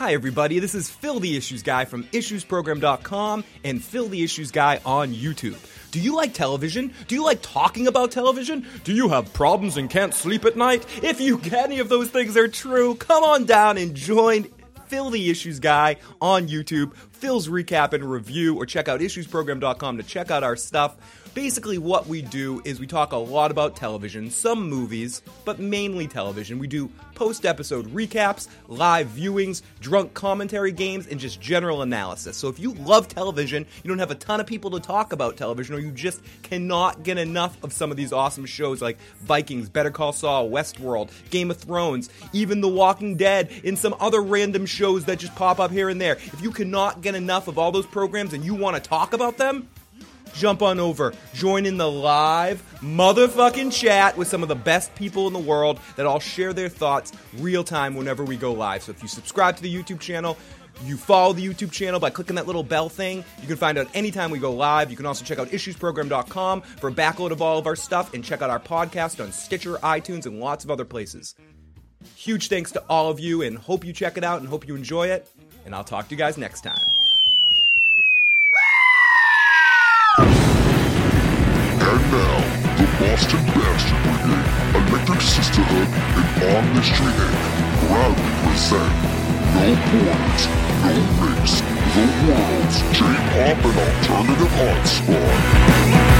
Hi, everybody. This is Phil the Issues Guy from IssuesProgram.com and Phil the Issues Guy on YouTube. Do you like television? Do you like talking about television? Do you have problems and can't sleep at night? If you any of those things are true, come on down and join Phil the Issues Guy on YouTube, Phil's recap and review, or check out IssuesProgram.com to check out our stuff. Basically, what we do is we talk a lot about television, some movies, but mainly television. We do post episode recaps, live viewings, drunk commentary games, and just general analysis. So if you love television, you don't have a ton of people to talk about television, or you just cannot get enough of some of these awesome shows like Vikings, Better Call Saul, Westworld, Game of Thrones, even The Walking Dead, and some other random shows that just pop up here and there. If you cannot get enough of all those programs and you want to talk about them, jump on over, join in the live motherfucking chat with some of the best people in the world that all share their thoughts real time whenever we go live. So if you subscribe to the YouTube channel, you follow the YouTube channel by clicking that little bell thing. You can find out anytime we go live. You can also check out issuesprogram.com for a backload of all of our stuff and check out our podcast on Stitcher, iTunes, and lots of other places. Huge thanks to all of you and hope you check it out and hope you enjoy it. And I'll talk to you guys next time. Boston Bastard Brigade, Electric Sisterhood, and On the Street Inc. proudly present No Borders, No Race, The World's J-Pop and Alternative Art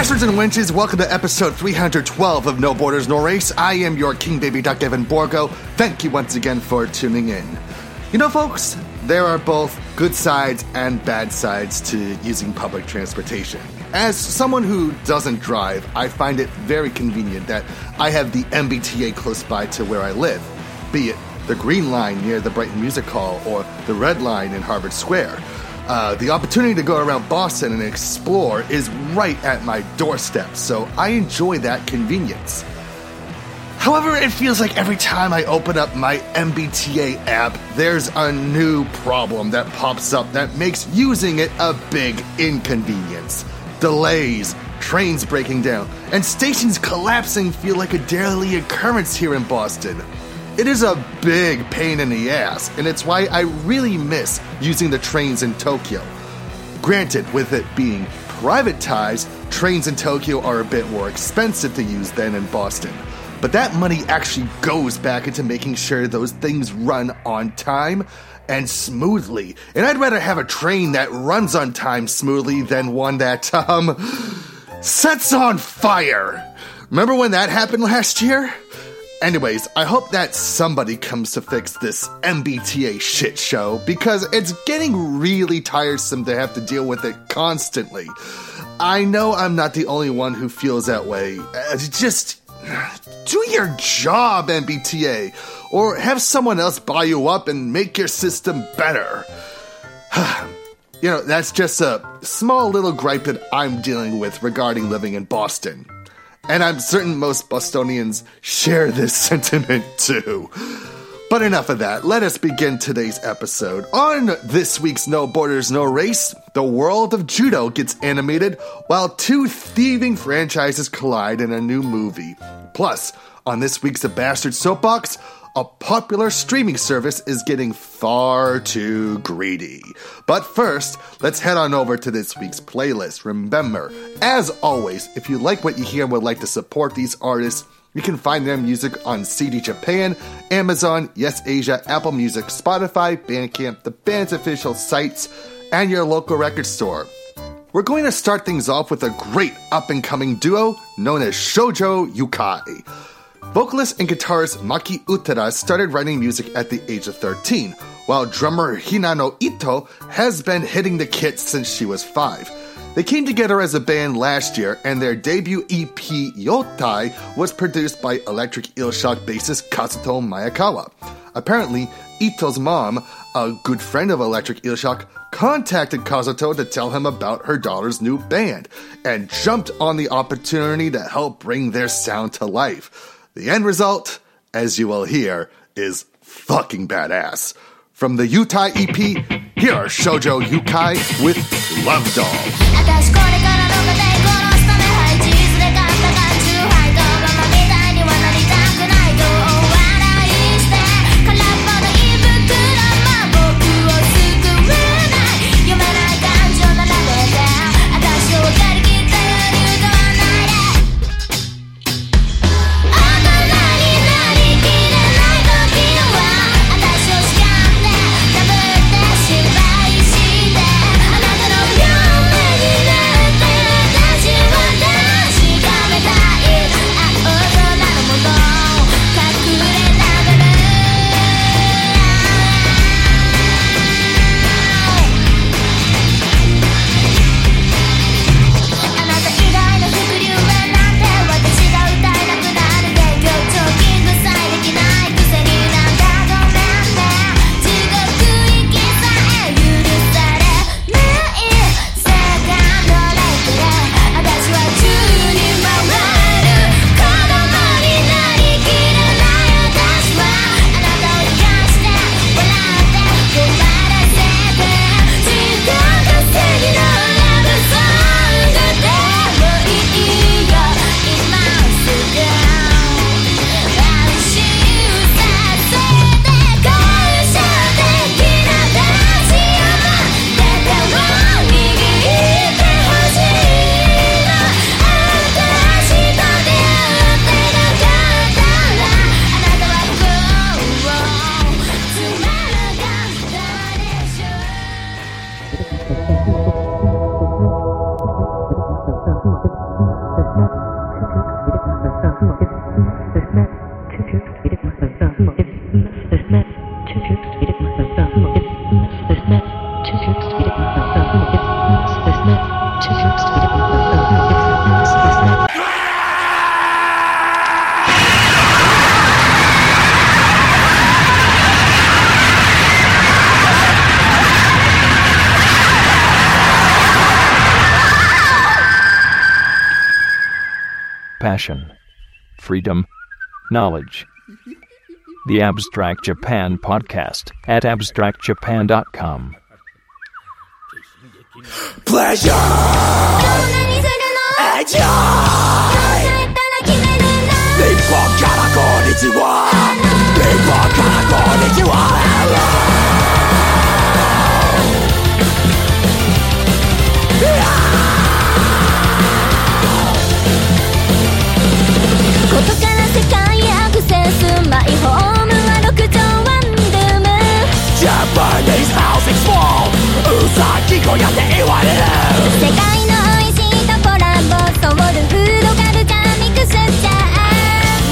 Bastards and Winches, welcome to episode 312 of No Borders, No Race. I am your King Baby Duck Evan Borgo. Thank you once again for tuning in. You know, folks, there are both good sides and bad sides to using public transportation. As someone who doesn't drive, I find it very convenient that I have the MBTA close by to where I live, be it the Green Line near the Brighton Music Hall or the Red Line in Harvard Square. Uh, the opportunity to go around Boston and explore is right at my doorstep, so I enjoy that convenience. However, it feels like every time I open up my MBTA app, there's a new problem that pops up that makes using it a big inconvenience. Delays, trains breaking down, and stations collapsing feel like a daily occurrence here in Boston. It is a big pain in the ass, and it's why I really miss using the trains in Tokyo. Granted, with it being privatized, trains in Tokyo are a bit more expensive to use than in Boston. But that money actually goes back into making sure those things run on time and smoothly. And I'd rather have a train that runs on time smoothly than one that, um, sets on fire. Remember when that happened last year? Anyways, I hope that somebody comes to fix this MBTA shit show because it's getting really tiresome to have to deal with it constantly. I know I'm not the only one who feels that way. Uh, just do your job, MBTA, or have someone else buy you up and make your system better. you know, that's just a small little gripe that I'm dealing with regarding living in Boston. And I'm certain most Bostonians share this sentiment too. But enough of that. Let us begin today's episode. On this week's No Borders, No Race, the world of judo gets animated while two thieving franchises collide in a new movie. Plus, on this week's The Bastard Soapbox, a popular streaming service is getting far too greedy. But first, let's head on over to this week's playlist. Remember, as always, if you like what you hear and would like to support these artists, you can find their music on CD Japan, Amazon, Yes Asia, Apple Music, Spotify, Bandcamp, the band's official sites, and your local record store. We're going to start things off with a great up and coming duo known as Shoujo Yukai. Vocalist and guitarist Maki Utara started writing music at the age of 13, while drummer Hinano Ito has been hitting the kit since she was 5. They came together as a band last year, and their debut EP Yotai was produced by Electric Eel Shock bassist Kazuto Maekawa. Apparently, Ito's mom, a good friend of Electric Eel Shock, contacted Kazuto to tell him about her daughter's new band and jumped on the opportunity to help bring their sound to life. The end result, as you will hear, is fucking badass. From the Yotai EP, Here are Shoujo Yukai with Love Doll. Passion, freedom, knowledge. The Abstract Japan Podcast at abstractjapan.com. どんなにするのエンジョイどうやったら決めるんだ日本からこんにちは日本からこんにちはことから世界へアクセス。マイホームは6畳ワンルームさぎ小屋って言われる世界の美味しいとこラボソウルフードカルチャーミクスチャー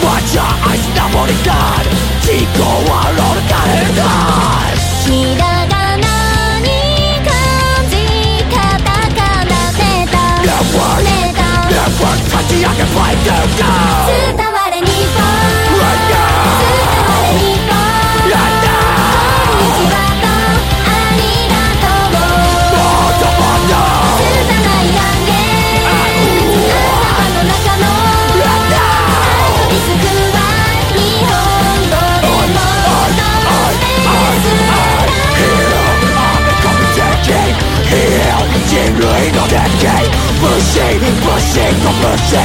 抹茶アイスナポリタン人口はロールカレータイひらがなに漢字カタカナネタ Network ネタ立ち上げ Play to go 伝われ日本 Right 伝人類の decade 無視無視と無視エ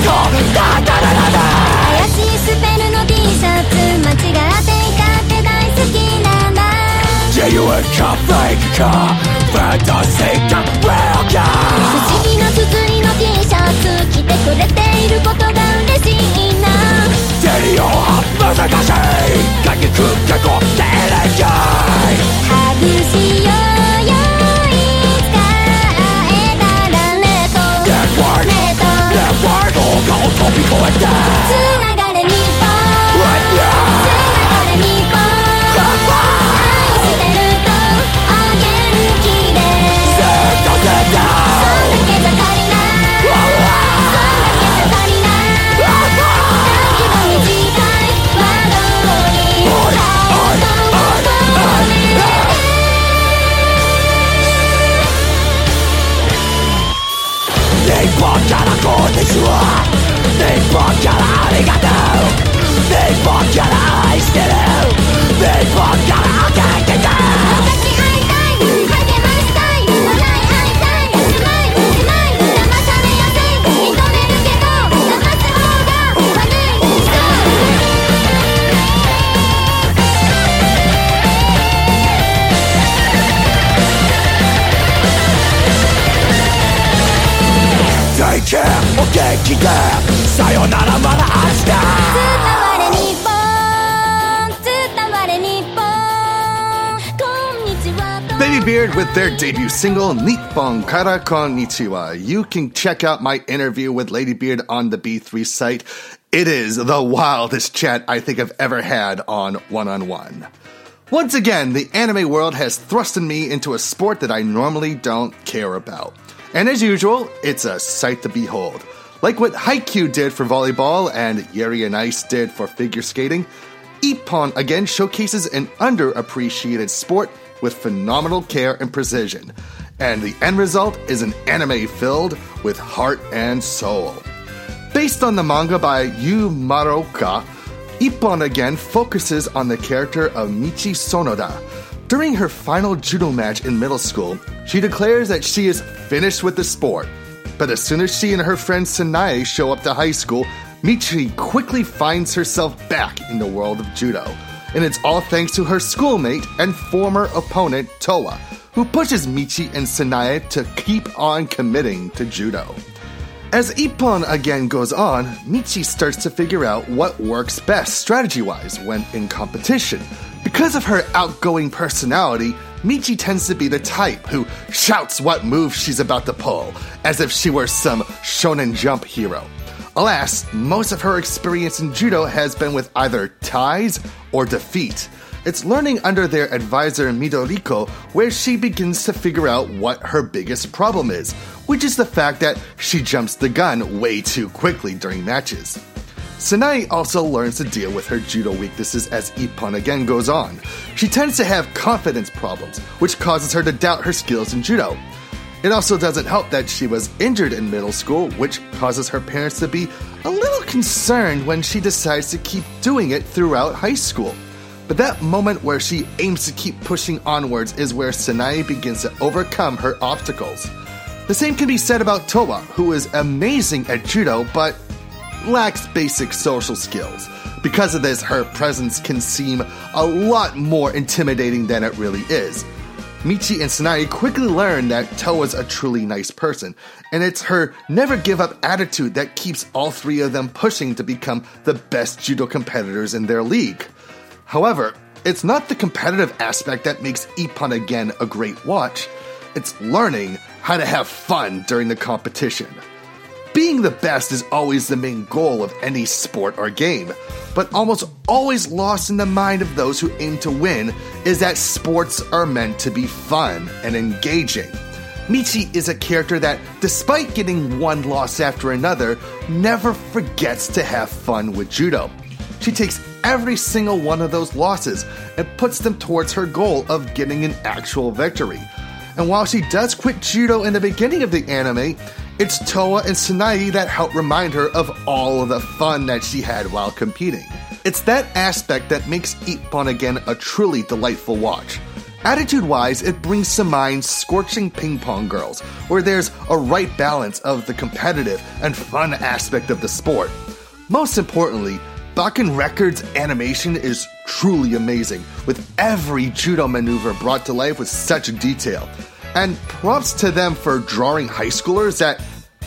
コだだだだだ怪しいスペルの T シャツ間違っていたって大好きなんだ Genuine か fake か Fantasy か real か不思議な綴りの T シャツ着てくれていることが嬉しいなデリオは難しいかきくけこテレジャイハグしよう Warto, koło to mi kołek with their debut single Nippon Kara Konnichiwa. You can check out my interview with Lady Beard on the B3 site. It is the wildest chat I think I've ever had on One on One. Once again, the anime world has thrusted me into a sport that I normally don't care about. And as usual, it's a sight to behold. Like what Haikyuu did for volleyball and Yuri on Ice did for figure skating, Ippon again showcases an underappreciated sport with phenomenal care and precision. And the end result is an anime filled with heart and soul. Based on the manga by Yu Muraoka, Ippon again focuses on the character of Michi Sonoda. During her final judo match in middle school, she declares that she is finished with the sport. But as soon as she and her friend Sanae show up to high school, Michi quickly finds herself back in the world of judo. And it's all thanks to her schoolmate and former opponent Toa, who pushes Michi and Sanae to keep on committing to judo. As Ippon again goes on, Michi starts to figure out what works best strategy wise when in competition. Because of her outgoing personality, Michi tends to be the type who shouts what move she's about to pull, as if she were some shonen jump hero. Alas, most of her experience in judo has been with either ties or defeat. It's learning under their advisor Midoriko where she begins to figure out what her biggest problem is, which is the fact that she jumps the gun way too quickly during matches. Sanae also learns to deal with her judo weaknesses as Ippon again goes on. She tends to have confidence problems, which causes her to doubt her skills in judo. It also doesn't help that she was injured in middle school, which causes her parents to be a little concerned when she decides to keep doing it throughout high school. But that moment where she aims to keep pushing onwards is where Sanae begins to overcome her obstacles. The same can be said about Toa, who is amazing at judo but lacks basic social skills. Because of this, her presence can seem a lot more intimidating than it really is. Michi and Sanae quickly learn that Toa's a truly nice person, and it's her never give up attitude that keeps all three of them pushing to become the best judo competitors in their league. However, it's not the competitive aspect that makes Ippon again a great watch, it's learning how to have fun during the competition. Being the best is always the main goal of any sport or game, but almost always lost in the mind of those who aim to win is that sports are meant to be fun and engaging. Michi is a character that, despite getting one loss after another, never forgets to have fun with judo. She takes every single one of those losses and puts them towards her goal of getting an actual victory. And while she does quit judo in the beginning of the anime, it's Toa and Sanae that help remind her of all of the fun that she had while competing. It's that aspect that makes Ippon again a truly delightful watch. Attitude wise, it brings to mind Scorching Ping Pong Girls, where there's a right balance of the competitive and fun aspect of the sport. Most importantly, Bakken Records animation is truly amazing, with every judo maneuver brought to life with such detail. And props to them for drawing high schoolers that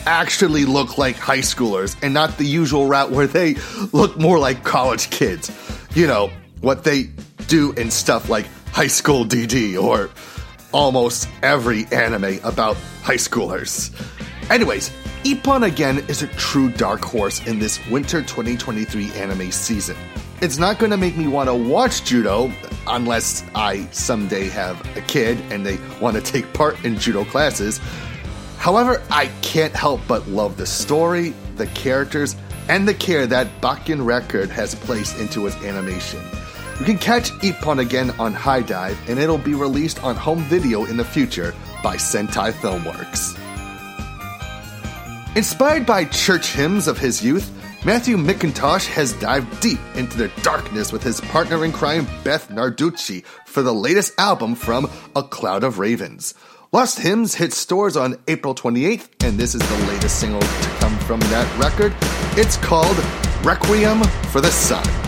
actually look like high schoolers and not the usual route where they look more like college kids. You know, what they do in stuff like High School DD or almost every anime about high schoolers. Anyways, Ippon again is a true dark horse in this winter 2023 anime season. It's not going to make me want to watch judo unless I someday have a kid and they want to take part in judo classes. However, I can't help but love the story, the characters, and the care that Bakken Record has placed into its animation. You can catch Ippon again on HIDIVE, and it'll be released on home video in the future by Sentai Filmworks. Inspired by church hymns of his youth, Matthew McIntosh has dived deep into the darkness with his partner in crime, Beth Narducci, for the latest album from A Cloud of Ravens. Lost Hymns hit stores on April 28th, and this is the latest single to come from that record. It's called Requiem for the Sun.「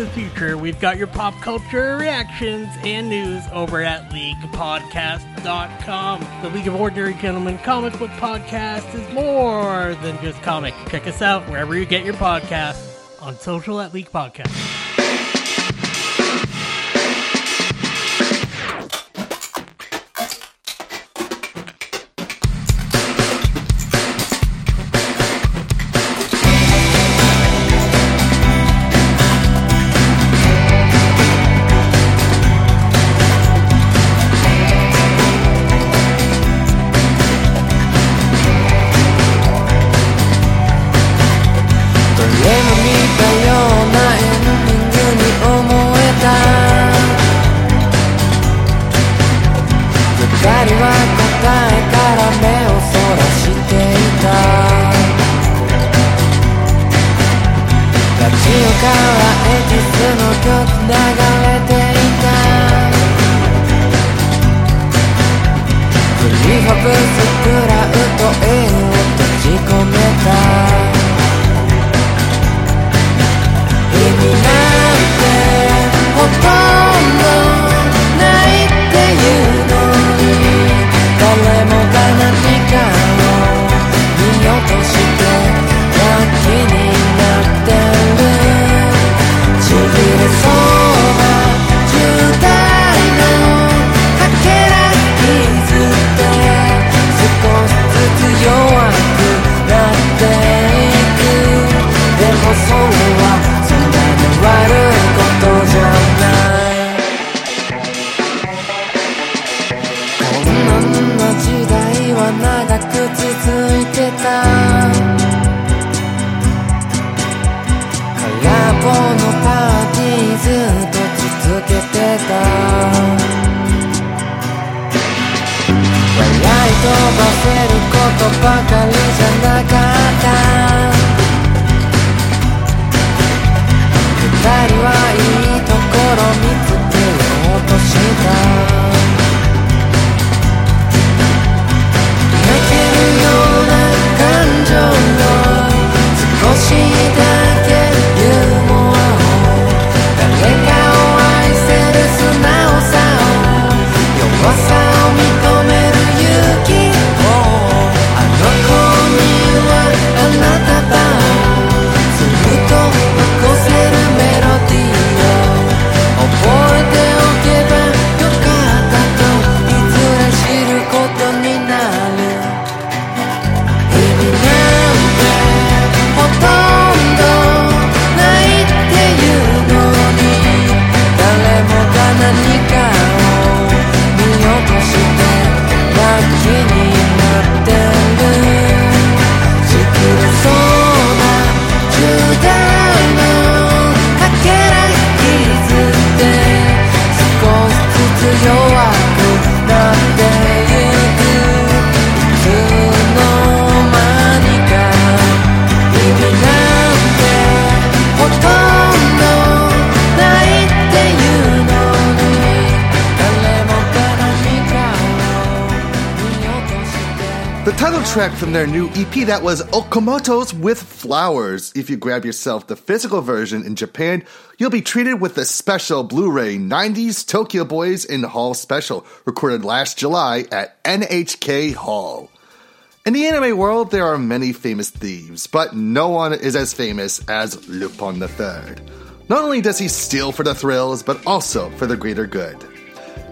the Future, we've got your pop culture reactions and news over at LeaguePodcast.com. The League of Ordinary Gentlemen comic book podcast is more than just comic. Check us out wherever you get your podcasts on social at League Podcast. From their new EP that was Okamoto's with Flowers. If you grab yourself the physical version in Japan, you'll be treated with the special Blu-ray 90s Tokyo Boys in Hall special recorded last July at NHK Hall. In the anime world, there are many famous thieves, but no one is as famous as Lupin III. Not only does he steal for the thrills, but also for the greater good.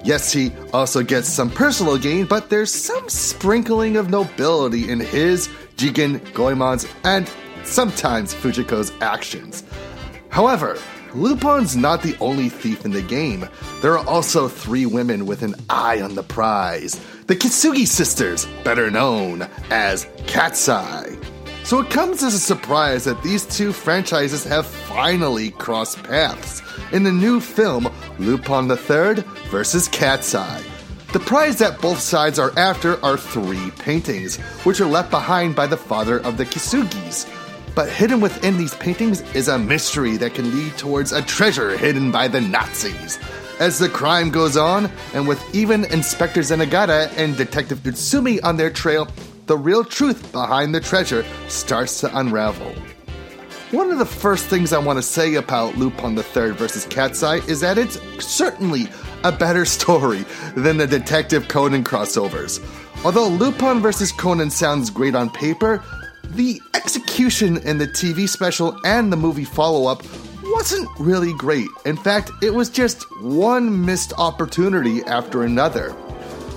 Yes, he also gets some personal gain, but there's some sprinkling of nobility in his, Jigen, Goemon's, and sometimes Fujiko's actions. However, Lupin's not the only thief in the game. There are also three women with an eye on the prize. The Kisugi sisters, better known as Cat's Eye. So it comes as a surprise that these two franchises have finally crossed paths in the new film Lupin III versus Cat's Eye. The prize that both sides are after are three paintings, which are left behind by the father of the Kisugis. But hidden within these paintings is a mystery that can lead towards a treasure hidden by the Nazis. As the crime goes on, and with even Inspector Zenigata and Detective Utsumi on their trail, the real truth behind the treasure starts to unravel. one of the first things I want to say about Lupin the Third versus Cat's Eye is that it's certainly a better story than the Detective Conan crossovers. Although Lupin vs. Conan sounds great on paper, the execution in the TV special and the movie follow up wasn't really great. In fact, it was just one missed opportunity after another.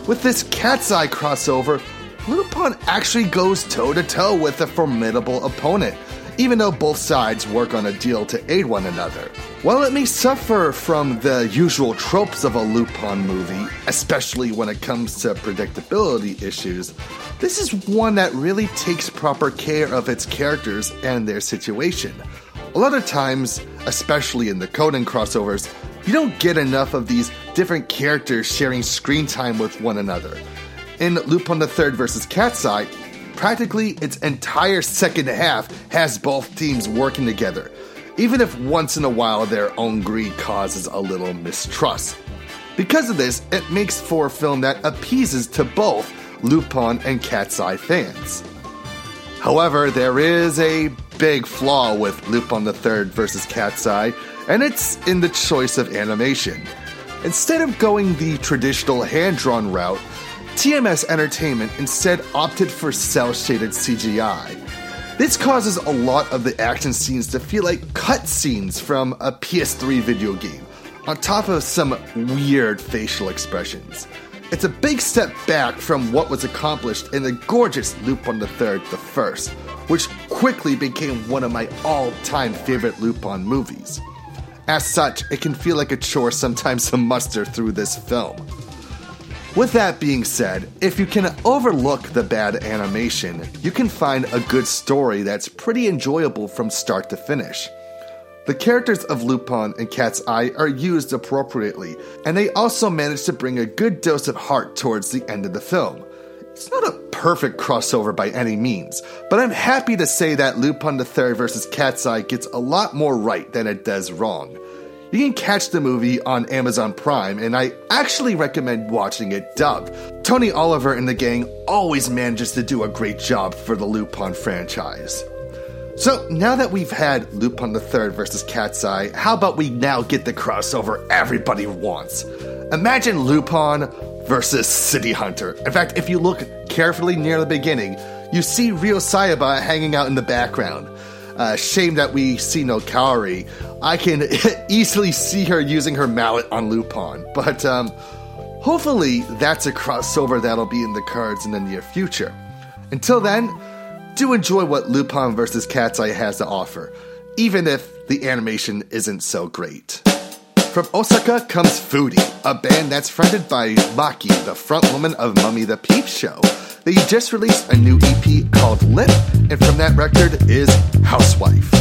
With this Cat's Eye crossover, Lupin actually goes toe to toe with a formidable opponent, even though both sides work on a deal to aid one another. While it may suffer from the usual tropes of a Lupin movie, especially when it comes to predictability issues, this is one that really takes proper care of its characters and their situation. A lot of times, especially in the Conan crossovers, you don't get enough of these different characters sharing screen time with one another. In Lupin the Third versus Cat's Eye, practically its entire second half has both teams working together, even if once in a while their own greed causes a little mistrust. Because of this, it makes for a film that appeases to both Lupin and Cat's Eye fans. However, there is a big flaw with Lupin the Third versus Cat's Eye, and it's in the choice of animation. Instead of going the traditional hand drawn route, TMS Entertainment instead opted for cell shaded CGI. This causes a lot of the action scenes to feel like cutscenes from a PS3 video game, on top of some weird facial expressions. It's a big step back from what was accomplished in the gorgeous Lupin III the First, which quickly became one of my all time favorite Lupin movies. As such, it can feel like a chore sometimes to muster through this film. With that being said, if you can overlook the bad animation, you can find a good story that's pretty enjoyable from start to finish. The characters of Lupin and Cat's Eye are used appropriately, and they also manage to bring a good dose of heart towards the end of the film. It's not a perfect crossover by any means, but I'm happy to say that Lupin the Third vs. Cat's Eye gets a lot more right than it does wrong. You can catch the movie on Amazon Prime, and I actually recommend watching it dubbed. Tony Oliver and the gang always manages to do a great job for the Lupin franchise. So now that we've had Lupin III versus Cat's Eye, how about we now get the crossover everybody wants? Imagine Lupin versus City Hunter. In fact, if you look carefully near the beginning, you see Ryo Saeba hanging out in the background. Uh, shame that we see no Kaori. I can easily see her using her mallet on Lupin, but um, hopefully that's a crossover that'll be in the cards in the near future. Until then, do enjoy what Lupin vs. Cat's Eye has to offer, even if the animation isn't so great. From Osaka comes Foodie, a band that's fronted by Maki, the frontwoman of Mummy the Peep Show. They just released a new EP called Lip, and from that record is Housewife.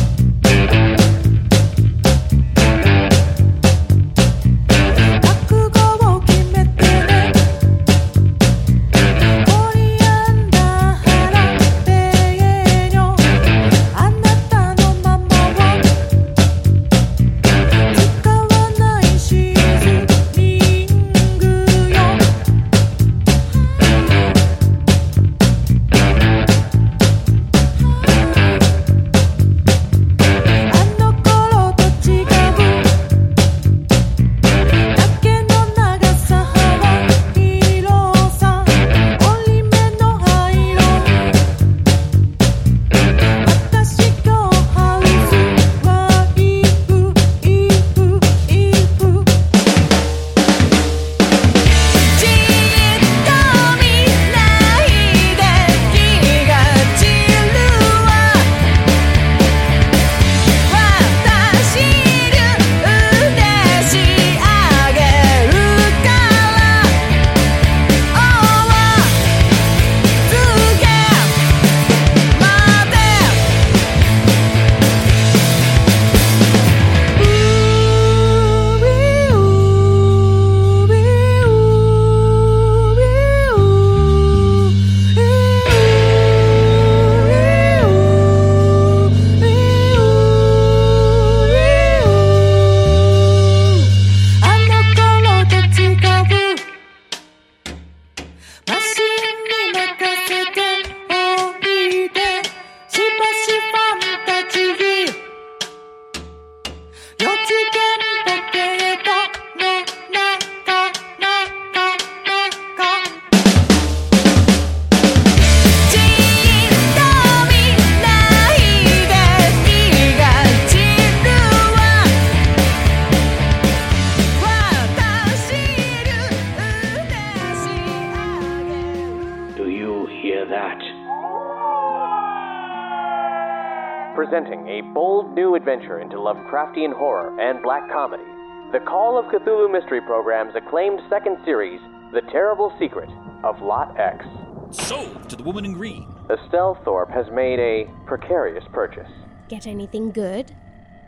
Lovecraftian horror and black comedy. The Call of Cthulhu Mystery Program's acclaimed second series, The Terrible Secret of Lot X. Sold to the woman in green. Estelle Thorpe has made a precarious purchase. Get anything good?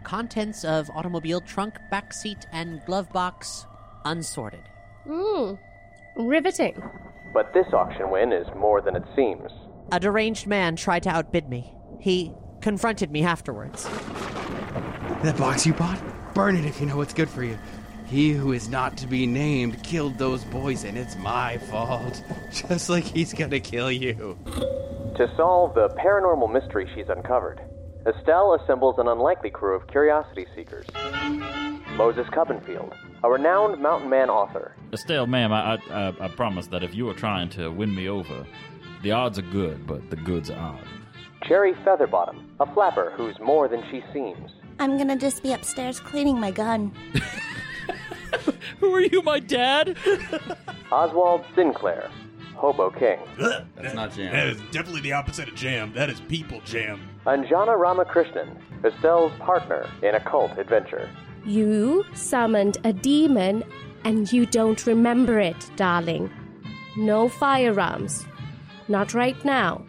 Contents of automobile trunk, back seat, and glove box unsorted. Hmm. Riveting. But this auction win is more than it seems. A deranged man tried to outbid me. He confronted me afterwards. That box you bought? Burn it if you know what's good for you. He who is not to be named killed those boys, and it's my fault. Just like he's gonna kill you. To solve the paranormal mystery she's uncovered, Estelle assembles an unlikely crew of curiosity seekers. Moses Cubbenfield, a renowned mountain man author, Estelle, ma'am, I, I, I, I promise that if you are trying to win me over, the odds are good, but the goods are odd. Cherry Featherbottom, a flapper who's more than she seems, I'm gonna just be upstairs cleaning my gun. Who are you, my dad? Oswald Sinclair, Hobo King, That's not jam. That is definitely the opposite of jam. That is people jam. Anjana Ramakrishnan, Estelle's partner in a cult adventure. You summoned a demon and you don't remember it, darling. No firearms. Not right now.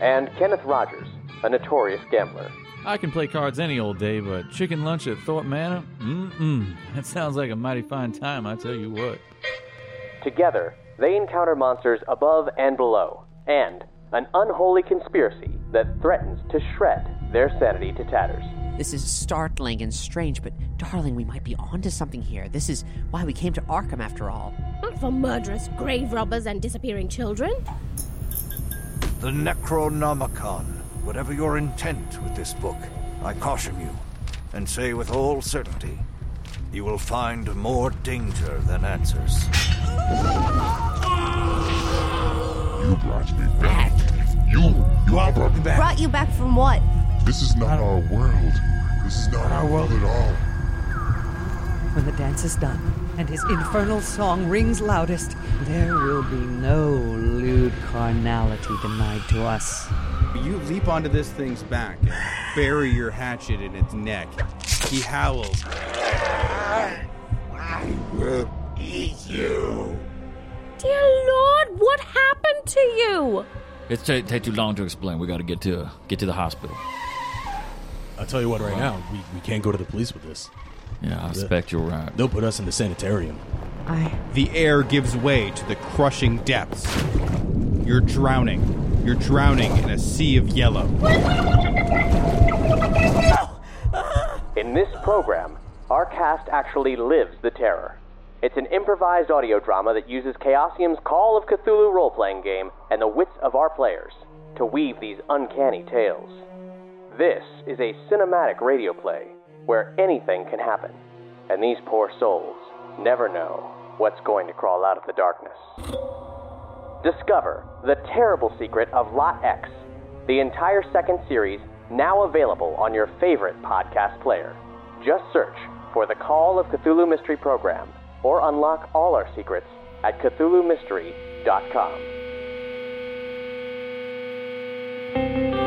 And Kenneth Rogers, a notorious gambler. I can play cards any old day, but chicken lunch at Thorpe Manor? Mm-mm. That sounds like a mighty fine time, I tell you what. Together, they encounter monsters above and below, and an unholy conspiracy that threatens to shred their sanity to tatters. This is startling and strange, but darling, we might be onto something here. This is why we came to Arkham after all. Not for murderous grave robbers and disappearing children. The Necronomicon. Whatever your intent with this book, I caution you, and say with all certainty, you will find more danger than answers. You brought me back. You, you all brought me back. Brought you back from what? This is not our world. This is not our world at all. When the dance is done and his infernal song rings loudest, there will be no lewd carnality denied to us. You leap onto this thing's back and bury your hatchet in its neck. He howls. I will eat you. Dear Lord, what happened to you? It's take, take too long to explain. We got to get to get to the hospital. I'll tell you what, right now, we, we can't go to the police with this. Yeah, I expect you're right. They'll put us in the sanitarium. I. The air gives way to the crushing depths. You're drowning. You're drowning in a sea of yellow. In this program, our cast actually lives the terror. It's an improvised audio drama that uses Chaosium's Call of Cthulhu role playing game and the wits of our players to weave these uncanny tales. This is a cinematic radio play where anything can happen, and these poor souls never know what's going to crawl out of the darkness. Discover the terrible secret of Lot X, the entire second series now available on your favorite podcast player. Just search for the Call of Cthulhu Mystery Program or unlock all our secrets at CthulhuMystery.com.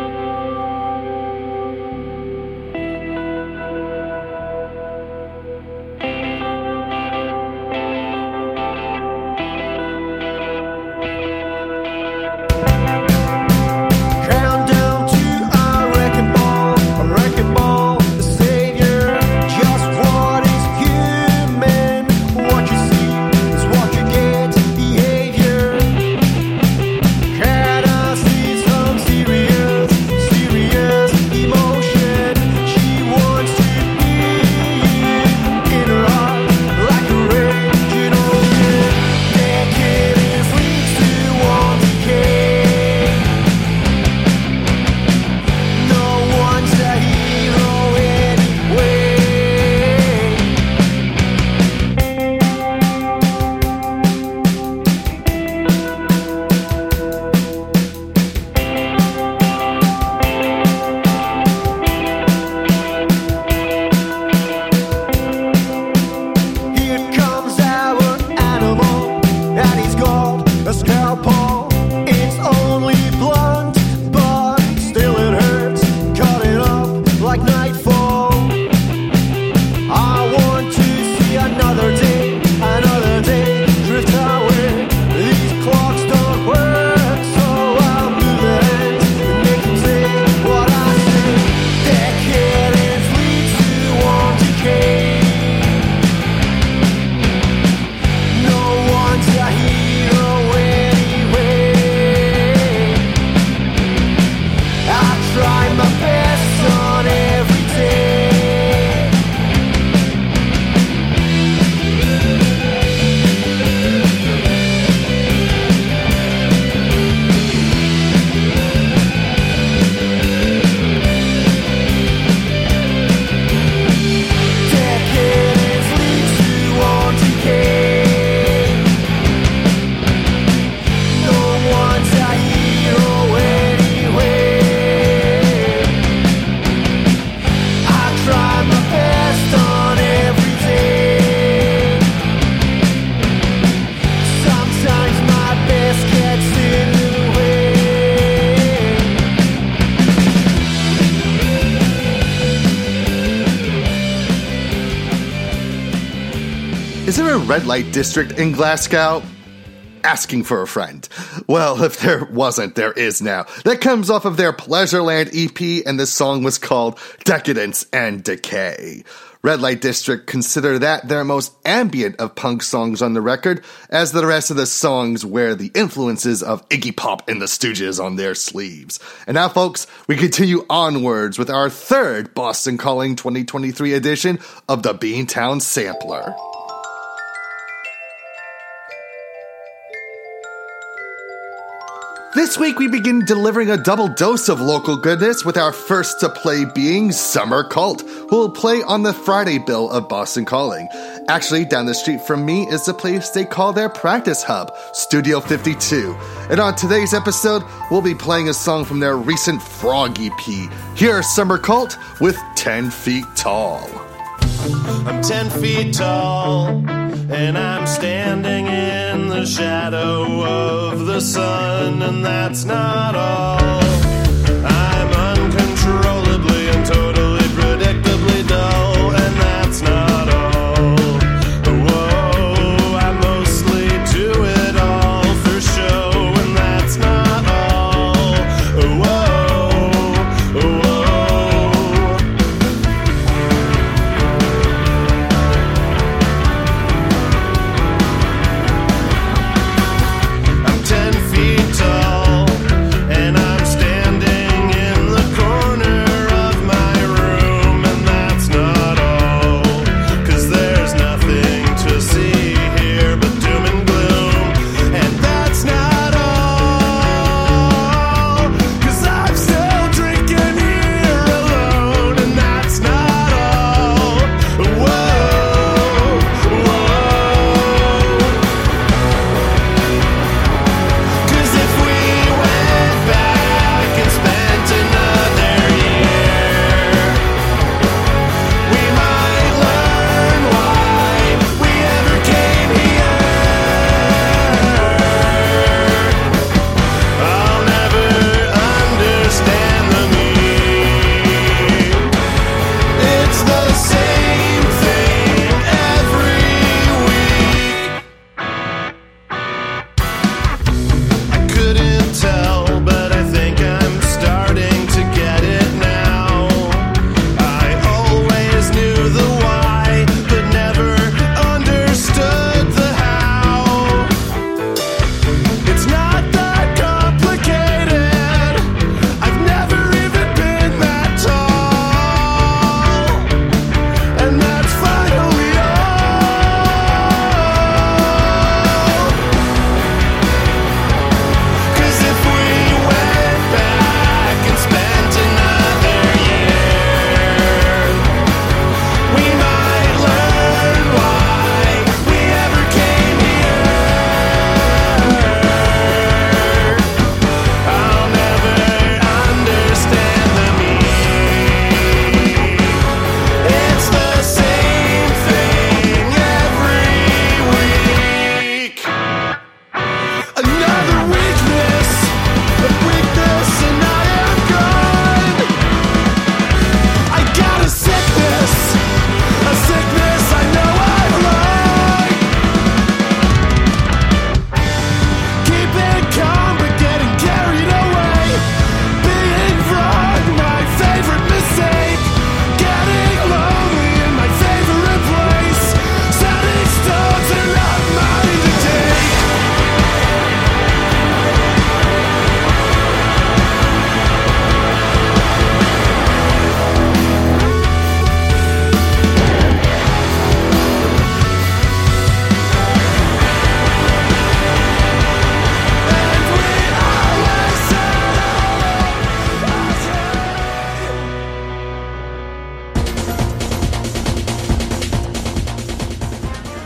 red light district in Glasgow? Asking for a friend. Well, if there wasn't, there is now. That comes off of their Pleasureland EP, and the song was called Decadence and Decay. Red Light District consider that their most ambient of punk songs on the record, as the rest of the songs wear the influences of Iggy Pop and the Stooges on their sleeves. And now, folks, we continue onwards with our third Boston Calling 2023 edition of the Beantown Sampler. This week we begin delivering a double dose of local goodness with our first to play being Summer Cult, who will play on the Friday bill of Boston Calling. Actually, down the street from me is the place they call their practice hub, Studio 52. And on today's episode, we'll be playing a song from their recent Frog EP. Here's Summer Cult with 10 Feet Tall. I'm ten feet tall, and mm-hmm. I'm standing in the shadow of the sun, and that's not all. I'm uncontrollably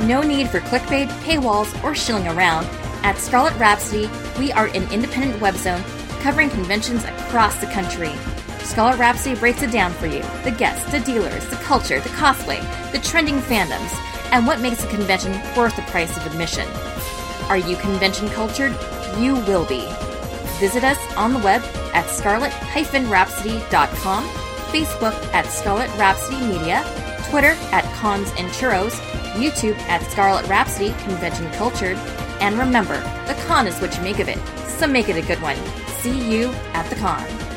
No need for clickbait, paywalls, or shilling around. At Scarlet Rhapsody, we are an independent web zone covering conventions across the country. Scarlet Rhapsody breaks it down for you the guests, the dealers, the culture, the cosplay, the trending fandoms, and what makes a convention worth the price of admission. Are you convention cultured? You will be. Visit us on the web at scarlet-rhapsody.com, Facebook at Scarlet Rhapsody Media, Twitter at Cons and Churros, YouTube at Scarlet Rhapsody Convention Cultured, and remember, the con is what you make of it, so make it a good one. See you at the con.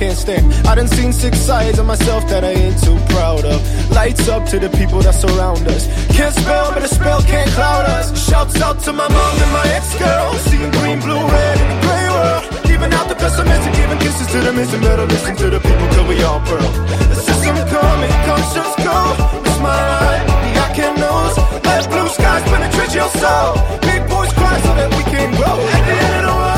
Can't stand. I done seen six sides of myself that I ain't too proud of. Lights up to the people that surround us. Can't spell, but a spell can't cloud us. Shouts out to my mom and my ex-girl. Seeing green, blue, red, and gray world. Giving out the pessimistic, giving kisses to the missing. Better listen to the people till we all pearl. The system coming, conscience go. It's my the I can nose. Let blue skies penetrate your soul. Big boys cry so that we can grow. At the end of the world.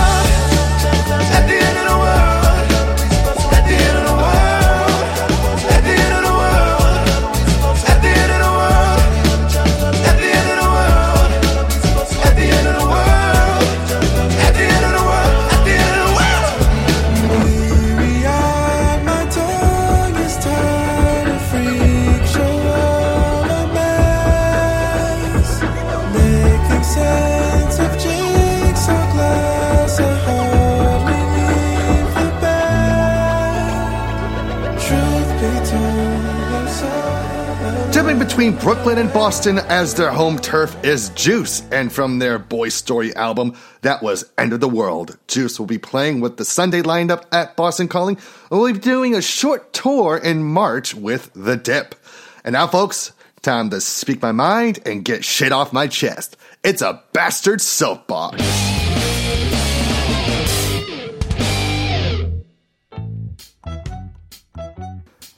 Between Brooklyn and Boston as their home turf is Juice, and from their Boy Story album, that was End of the World. Juice will be playing with the Sunday lineup at Boston Calling, will be doing a short tour in March with The Dip. And now, folks, time to speak my mind and get shit off my chest. It's a bastard soapbox.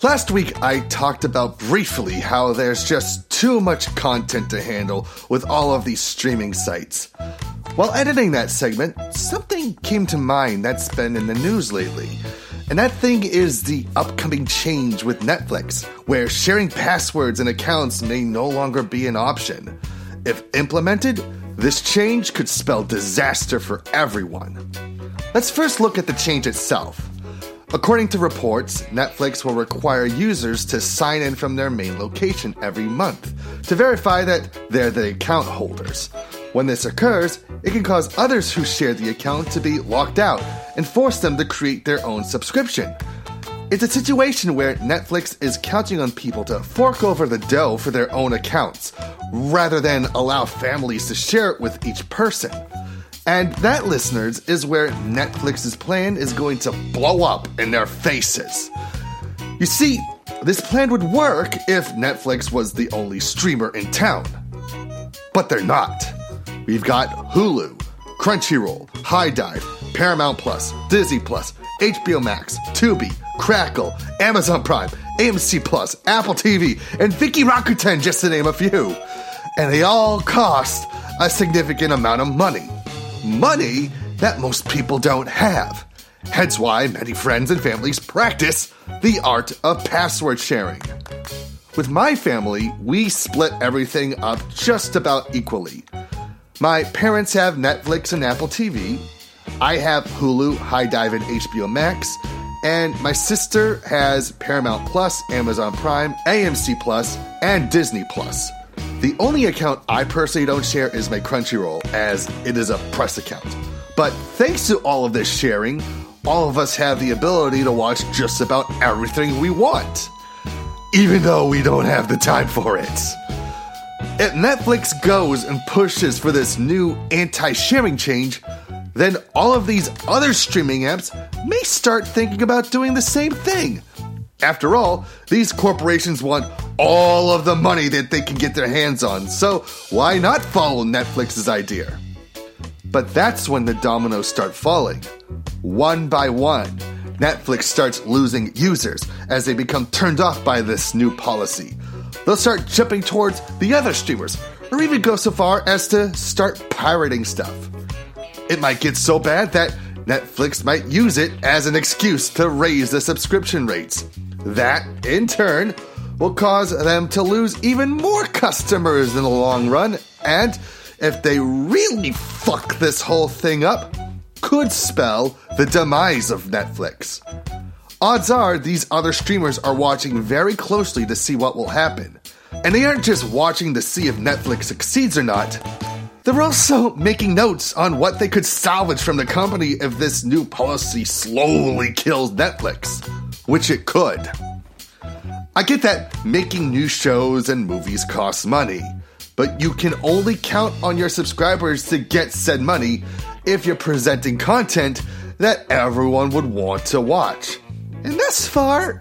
Last week, I talked about briefly how there's just too much content to handle with all of these streaming sites. While editing that segment, something came to mind that's been in the news lately. And that thing is the upcoming change with Netflix, where sharing passwords and accounts may no longer be an option. If implemented, this change could spell disaster for everyone. Let's first look at the change itself. According to reports, Netflix will require users to sign in from their main location every month to verify that they're the account holders. When this occurs, it can cause others who share the account to be locked out and force them to create their own subscription. It's a situation where Netflix is counting on people to fork over the dough for their own accounts, rather than allow families to share it with each person. And that, listeners, is where Netflix's plan is going to blow up in their faces. You see, this plan would work if Netflix was the only streamer in town. But they're not. We've got Hulu, Crunchyroll, HIDIVE, Paramount Plus, Disney Plus, HBO Max, Tubi, Crackle, Amazon Prime, AMC Plus, Apple TV, and Viki Rakuten, just to name a few. And they all cost a significant amount of money. Money that most people don't have. Hence why many friends and families practice the art of password sharing. With my family, we split everything up just about equally. My parents have Netflix and Apple TV. I have Hulu, HIDIVE, and HBO Max, and my sister has Paramount Plus, Amazon Prime, AMC Plus, and Disney Plus. The only account I personally don't share is my Crunchyroll, as it is a press account. But thanks to all of this sharing, all of us have the ability to watch just about everything we want, even though we don't have the time for it. If Netflix goes and pushes for this new anti sharing change, then all of these other streaming apps may start thinking about doing the same thing. After all, these corporations want all of the money that they can get their hands on, so why not follow Netflix's idea? But that's when the dominoes start falling. One by one, Netflix starts losing users as they become turned off by this new policy. They'll start jumping towards the other streamers, or even go so far as to start pirating stuff. It might get so bad that Netflix might use it as an excuse to raise the subscription rates. That, in turn, will cause them to lose even more customers in the long run, and if they really fuck this whole thing up, could spell the demise of Netflix. Odds are these other streamers are watching very closely to see what will happen. And they aren't just watching to see if Netflix succeeds or not, they're also making notes on what they could salvage from the company if this new policy slowly kills Netflix, which it could. I get that making new shows and movies costs money, but you can only count on your subscribers to get said money if you're presenting content that everyone would want to watch. And thus far,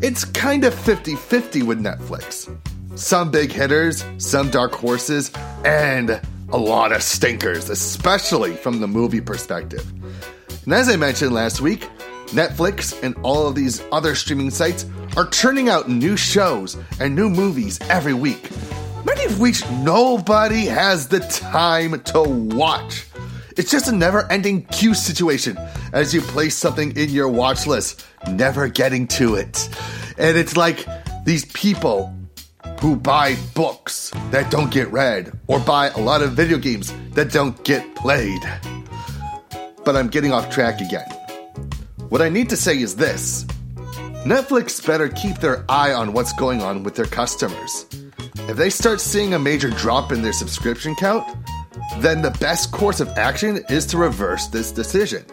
it's kind of 50 50 with Netflix. Some big hitters, some dark horses, and a lot of stinkers, especially from the movie perspective. And as I mentioned last week, Netflix and all of these other streaming sites are churning out new shows and new movies every week, many of which nobody has the time to watch. It's just a never ending queue situation as you place something in your watch list, never getting to it. And it's like these people who buy books that don't get read or buy a lot of video games that don't get played. But I'm getting off track again. What I need to say is this Netflix better keep their eye on what's going on with their customers. If they start seeing a major drop in their subscription count, then the best course of action is to reverse this decision.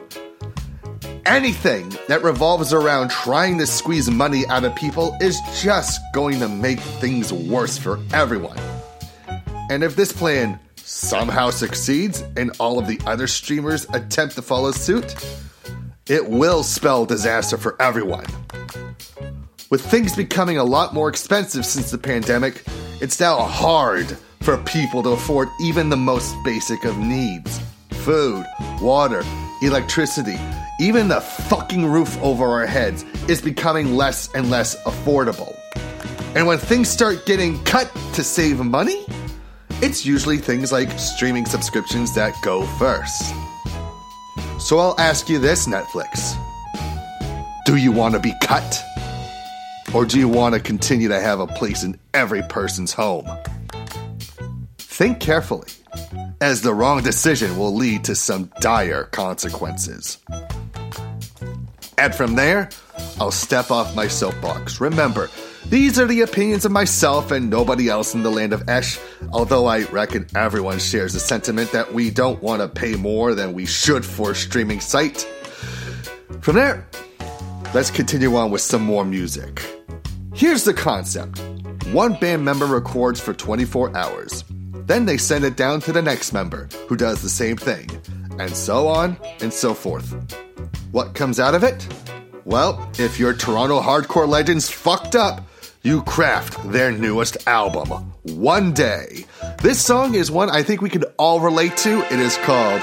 Anything that revolves around trying to squeeze money out of people is just going to make things worse for everyone. And if this plan somehow succeeds and all of the other streamers attempt to follow suit, it will spell disaster for everyone. With things becoming a lot more expensive since the pandemic, it's now hard for people to afford even the most basic of needs food, water, electricity, even the fucking roof over our heads is becoming less and less affordable. And when things start getting cut to save money, it's usually things like streaming subscriptions that go first. So I'll ask you this, Netflix. Do you want to be cut? Or do you want to continue to have a place in every person's home? Think carefully, as the wrong decision will lead to some dire consequences. And from there, I'll step off my soapbox. Remember, these are the opinions of myself and nobody else in the land of Esh, although I reckon everyone shares the sentiment that we don't want to pay more than we should for a streaming site. From there, let's continue on with some more music. Here's the concept one band member records for 24 hours. Then they send it down to the next member, who does the same thing, and so on and so forth. What comes out of it? Well, if your Toronto hardcore legends fucked up, you craft their newest album, One Day. This song is one I think we could all relate to. It is called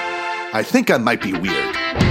I Think I Might Be Weird.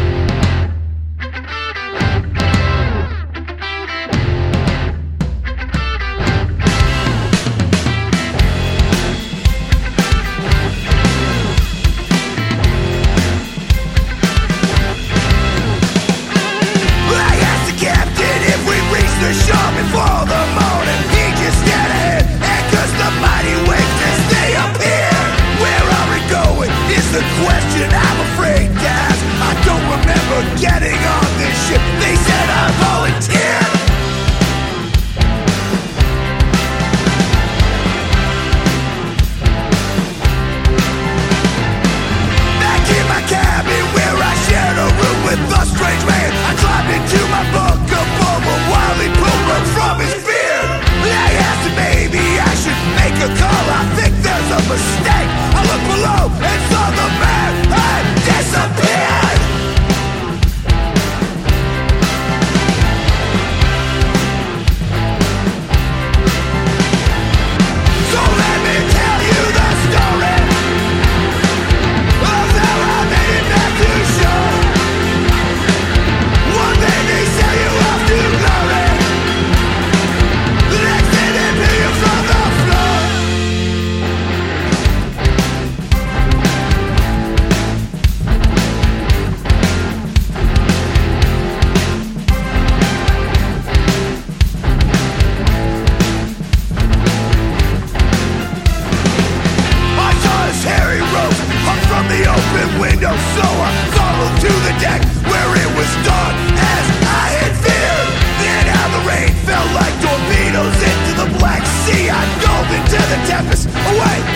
window so I followed to the deck where it was dark as I had feared. Then how the rain fell like torpedoes into the black sea. I dove into the tempest away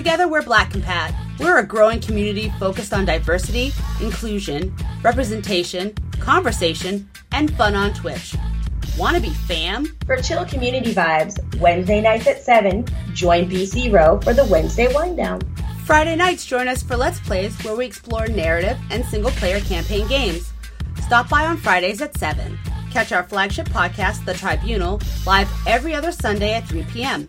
together we're Black and Compat. We're a growing community focused on diversity, inclusion, representation, conversation, and fun on Twitch. Wanna be fam? For chill community vibes, Wednesday nights at 7, join BC Row for the Wednesday Wind Down. Friday nights, join us for Let's Plays where we explore narrative and single player campaign games. Stop by on Fridays at 7. Catch our flagship podcast, The Tribunal, live every other Sunday at 3 p.m.,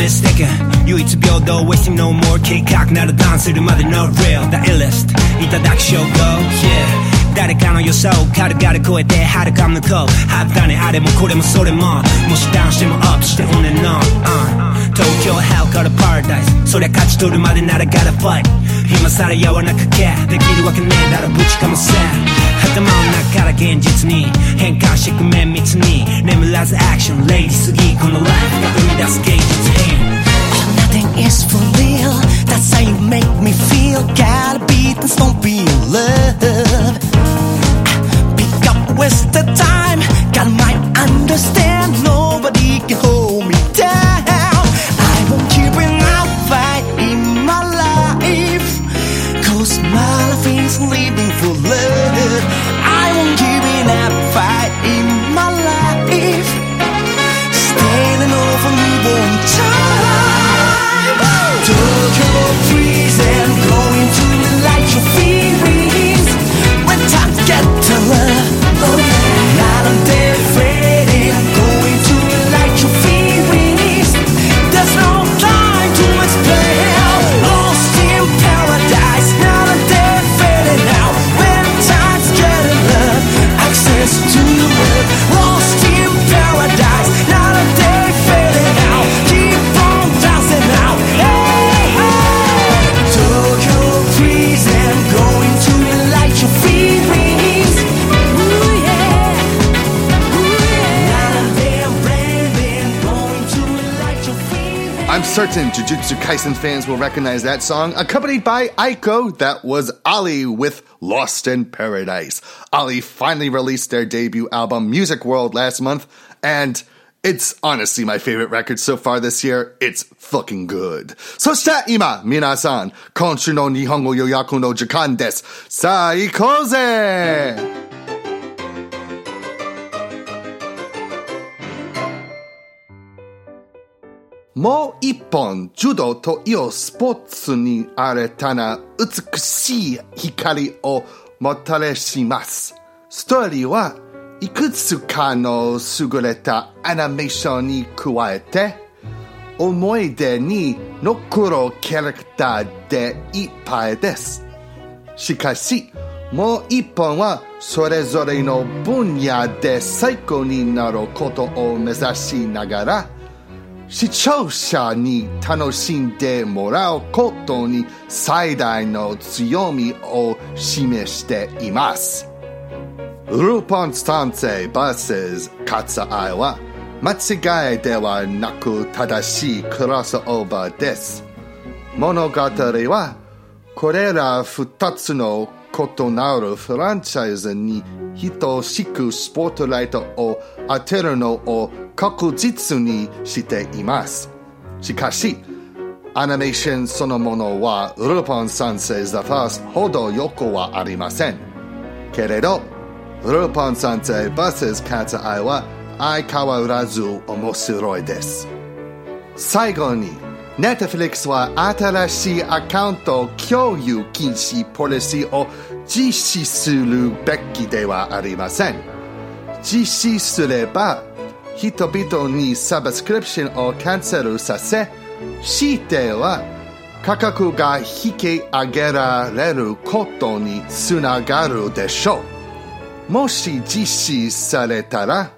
またタイムステキ唯一平等 wasting no more 計画ならダンするまで no real the illest いただく証拠 yeah 誰かの予想軽々超えて遥か向こうハープだねあれもこれもそれももしダウンしてもアップして on and on、uh、東京 hell から paradise そりゃ勝ち取るまでなら gotta fight 今さらやわなかけできるわけねえだろぶちかませ頭の中から現実に変換してく綿密に眠らずアクションレイジすぎこのライフが生み出す芸術品 Nothing is for real. That's how you make me feel. Gotta be this, don't be in love. Pick up wasted time. God might understand. Nobody can hold me certain Jujutsu Kaisen fans will recognize that song, accompanied by AKLO, that was Ali with Lost in Paradise. Ali finally released their debut album, Music World, last month, and it's honestly my favorite record so far this year. It's fucking good. So shite ima minasan, konshu no nihongo yoyaku no jikan desu. Saikoze! もう一本、柔道というスポーツに新たな美しい光をもたらします。ストーリーはいくつかの優れたアニメーションに加えて、思い出に残るキャラクターでいっぱいです。しかし、もう一本はそれぞれの分野で最高になることを目指しながら、視聴者に楽しんでもらうことに最大の強みを示しています。ルポン三世 vs 勝愛は間違いではなく正しいクロスオーバーです。物語はこれら二つの異なるフランチャイズに等しくスポットライトを当てるのを確実にしています。しかし、アニメーションそのものはルポン三世 The First ほどよくはありません。けれど、ルポン三世 vs カツアイは相変わらず面白いです。最後に、Netflix は新しいアカウント共有禁止ポリシーを実施するべきではありません。実施すれば、人々にサブスクリプションをキャンセルさせ、強いては価格が引き上げられることにつながるでしょう。もし実施されたら、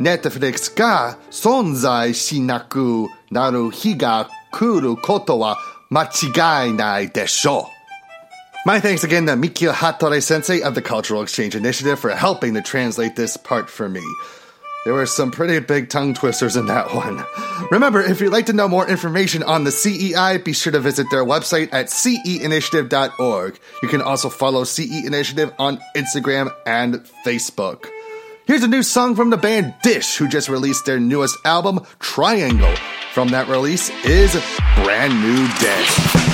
Netflix が存在しなくなる日が来ることは間違いないでしょう。My thanks again to Mikio Hattori Sensei of the Cultural Exchange Initiative for helping to translate this part for me. There were some pretty big tongue twisters in that one. Remember, if you'd like to know more information on the CEI, be sure to visit their website at ceinitiative.org. You can also follow CE Initiative on Instagram and Facebook. Here's a new song from the band Dish, who just released their newest album, Triangle. From that release is Brand New Day.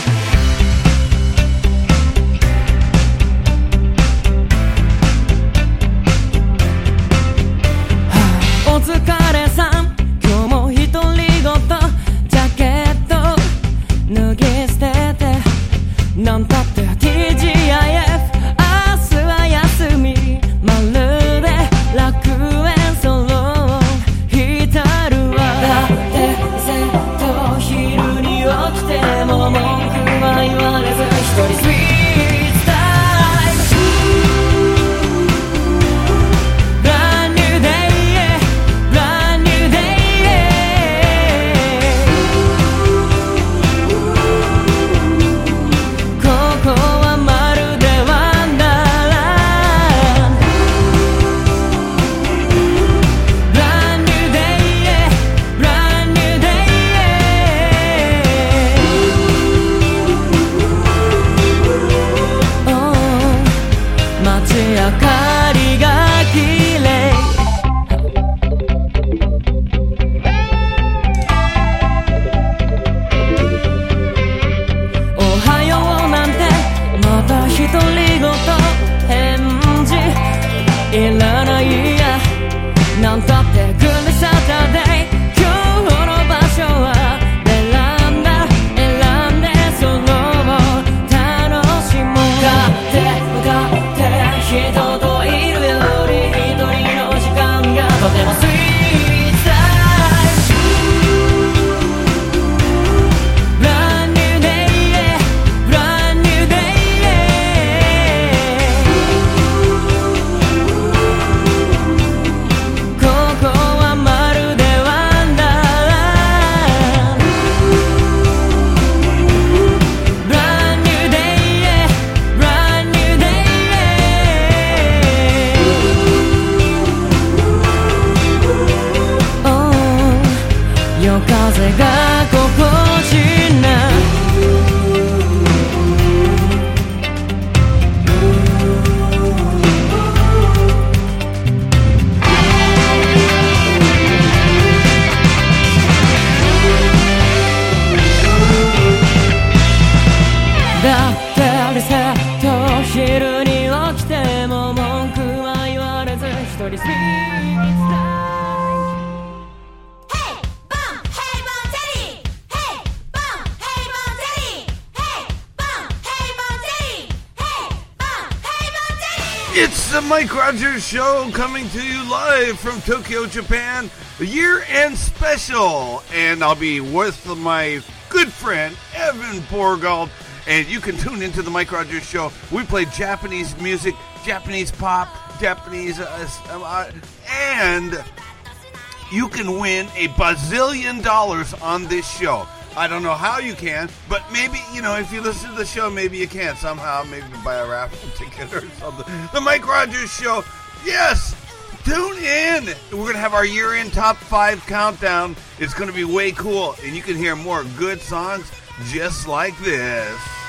Rogers Show coming to you live from Tokyo, Japan, a year end special. And I'll be with my good friend, Evan Borgold. And you can tune into the Mike Rogers Show. We play Japanese music, Japanese pop, Japanese. Uh, uh, and you can win a bazillion dollars on this show. I don't know how you can, but maybe, you know, if you listen to the show, maybe you can somehow, maybe buy a raffle ticket or something. The Mike Rogers Show, yes! Tune in! We're going to have our year end top five countdown. It's going to be way cool, and you can hear more good songs just like this.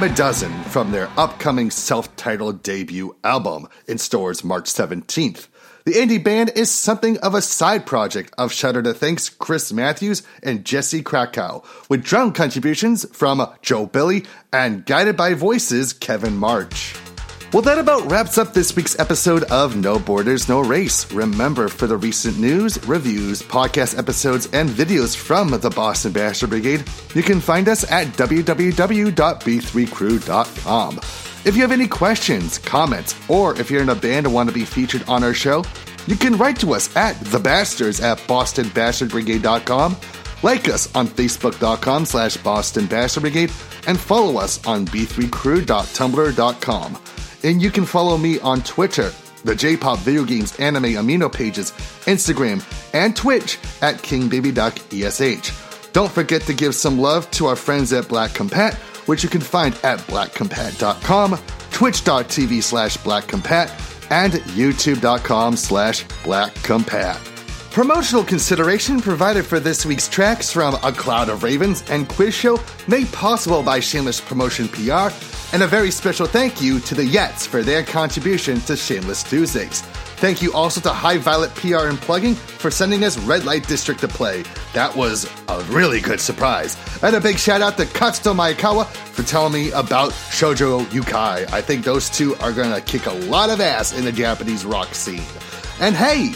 Dime a Dozen from their upcoming self titled debut album in stores March 17th. The indie band is something of a side project of Shudder to Think's Chris Matthews and Jesse Krakow, with drum contributions from Joe Billy and guided by voices Kevin March. Well, that about wraps up this week's episode of No Borders, No Race. Remember, for the recent news, reviews, podcast episodes, and videos from the Boston Bastard Brigade, you can find us at www.b3crew.com. If you have any questions, comments, or if you're in a band and want to be featured on our show, you can write to us at thebastards at bostonbastardbrigade.com, like us on facebook.com slash Boston Bastard Brigade, and follow us on b3crew.tumblr.com. And you can follow me on Twitter, the J-pop video games anime amino pages, Instagram, and Twitch at KingBabyDuckESH. Don't forget to give some love to our friends at Black Compat, which you can find at blackcompat.com, twitch.tv slash blackcompat, and youtube.com slash blackcompat. Promotional consideration provided for this week's tracks from A Cloud of Ravens and Quiz Show made possible by Shameless Promotion PR, and a very special thank you to the Yets for their contribution to Shameless Tuesdays. Thank you also to High Violet PR and Plugging for sending us Red Light District to play. That was a really good surprise. And a big shout out to Katsuto Maekawa for telling me about Shoujo Yukai. I think those two are gonna kick a lot of ass in the Japanese rock scene. And hey,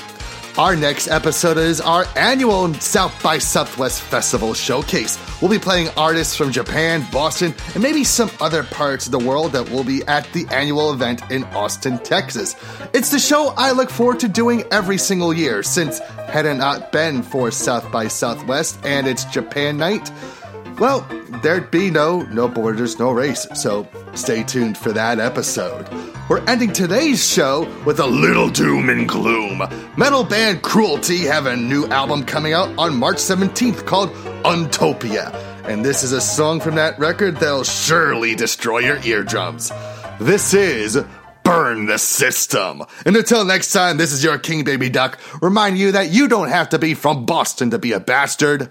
our next episode is our annual South by Southwest Festival showcase. We'll be playing artists from Japan, Boston, and maybe some other parts of the world that will be at the annual event in Austin, Texas. It's the show I look forward to doing every single year since had it not been for South by Southwest and its Japan night. Well, there'd be no no borders, no race. So stay tuned for that episode. We're ending today's show with a little doom and gloom. Metal band Cruelty have a new album coming out on March 17th called Untopia. And this is a song from that record that'll surely destroy your eardrums. This is Burn the System. And until next time, this is your King Baby Duck, remind you that you don't have to be from Boston to be a bastard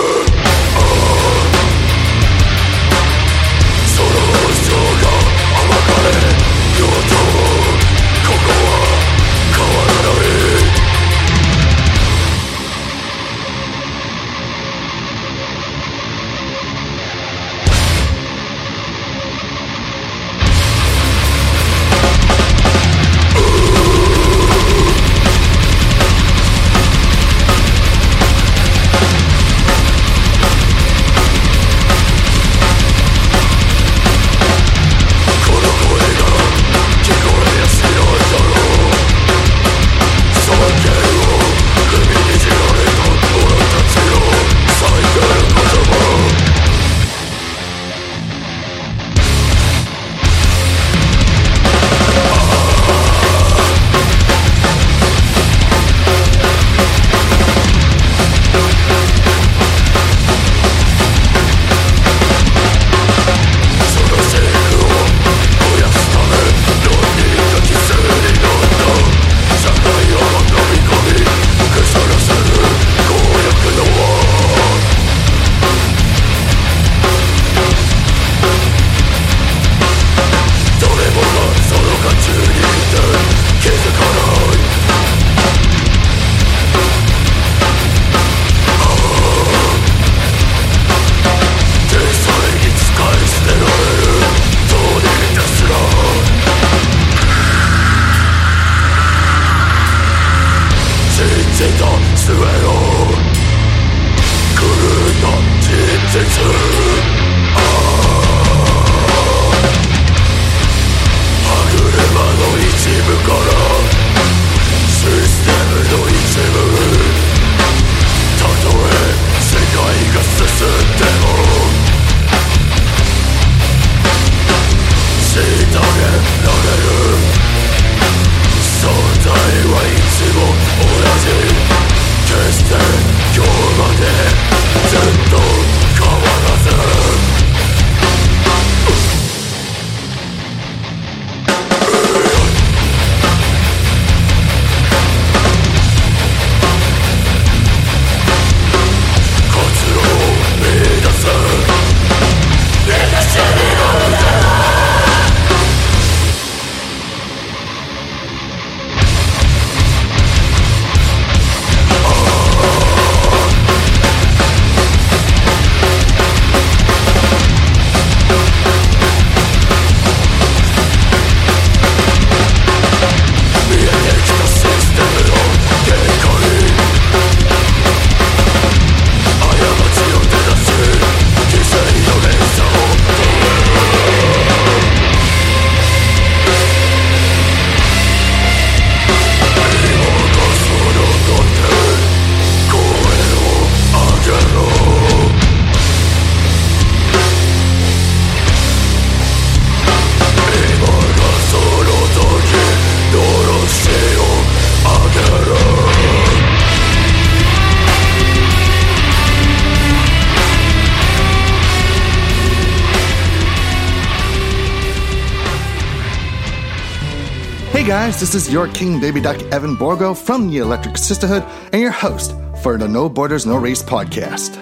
this is your King Baby Duck Evan Borgo from the Electric Sisterhood and your host for the No Borders No Race podcast.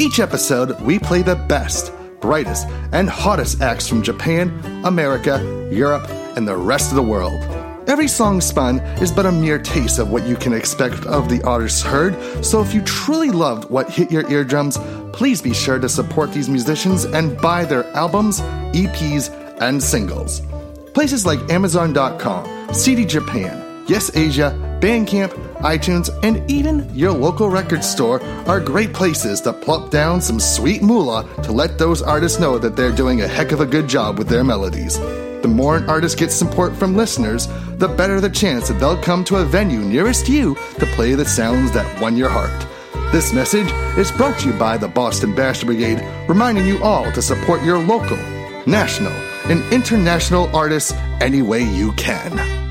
Each episode, we play the best, brightest, and hottest acts from Japan, America, Europe, and the rest of the world. Every song spun is but a mere taste of what you can expect of the artists heard, so if you truly loved what hit your eardrums, please be sure to support these musicians and buy their albums, EPs, and singles. Places like Amazon.com, CD Japan, Yes Asia, Bandcamp, iTunes, and even your local record store are great places to plop down some sweet moolah to let those artists know that they're doing a heck of a good job with their melodies. The more an artist gets support from listeners, the better the chance that they'll come to a venue nearest you to play the sounds that won your heart. This message is brought to you by the Boston Bastard Brigade, reminding you all to support your local, national, and international artist any way you can.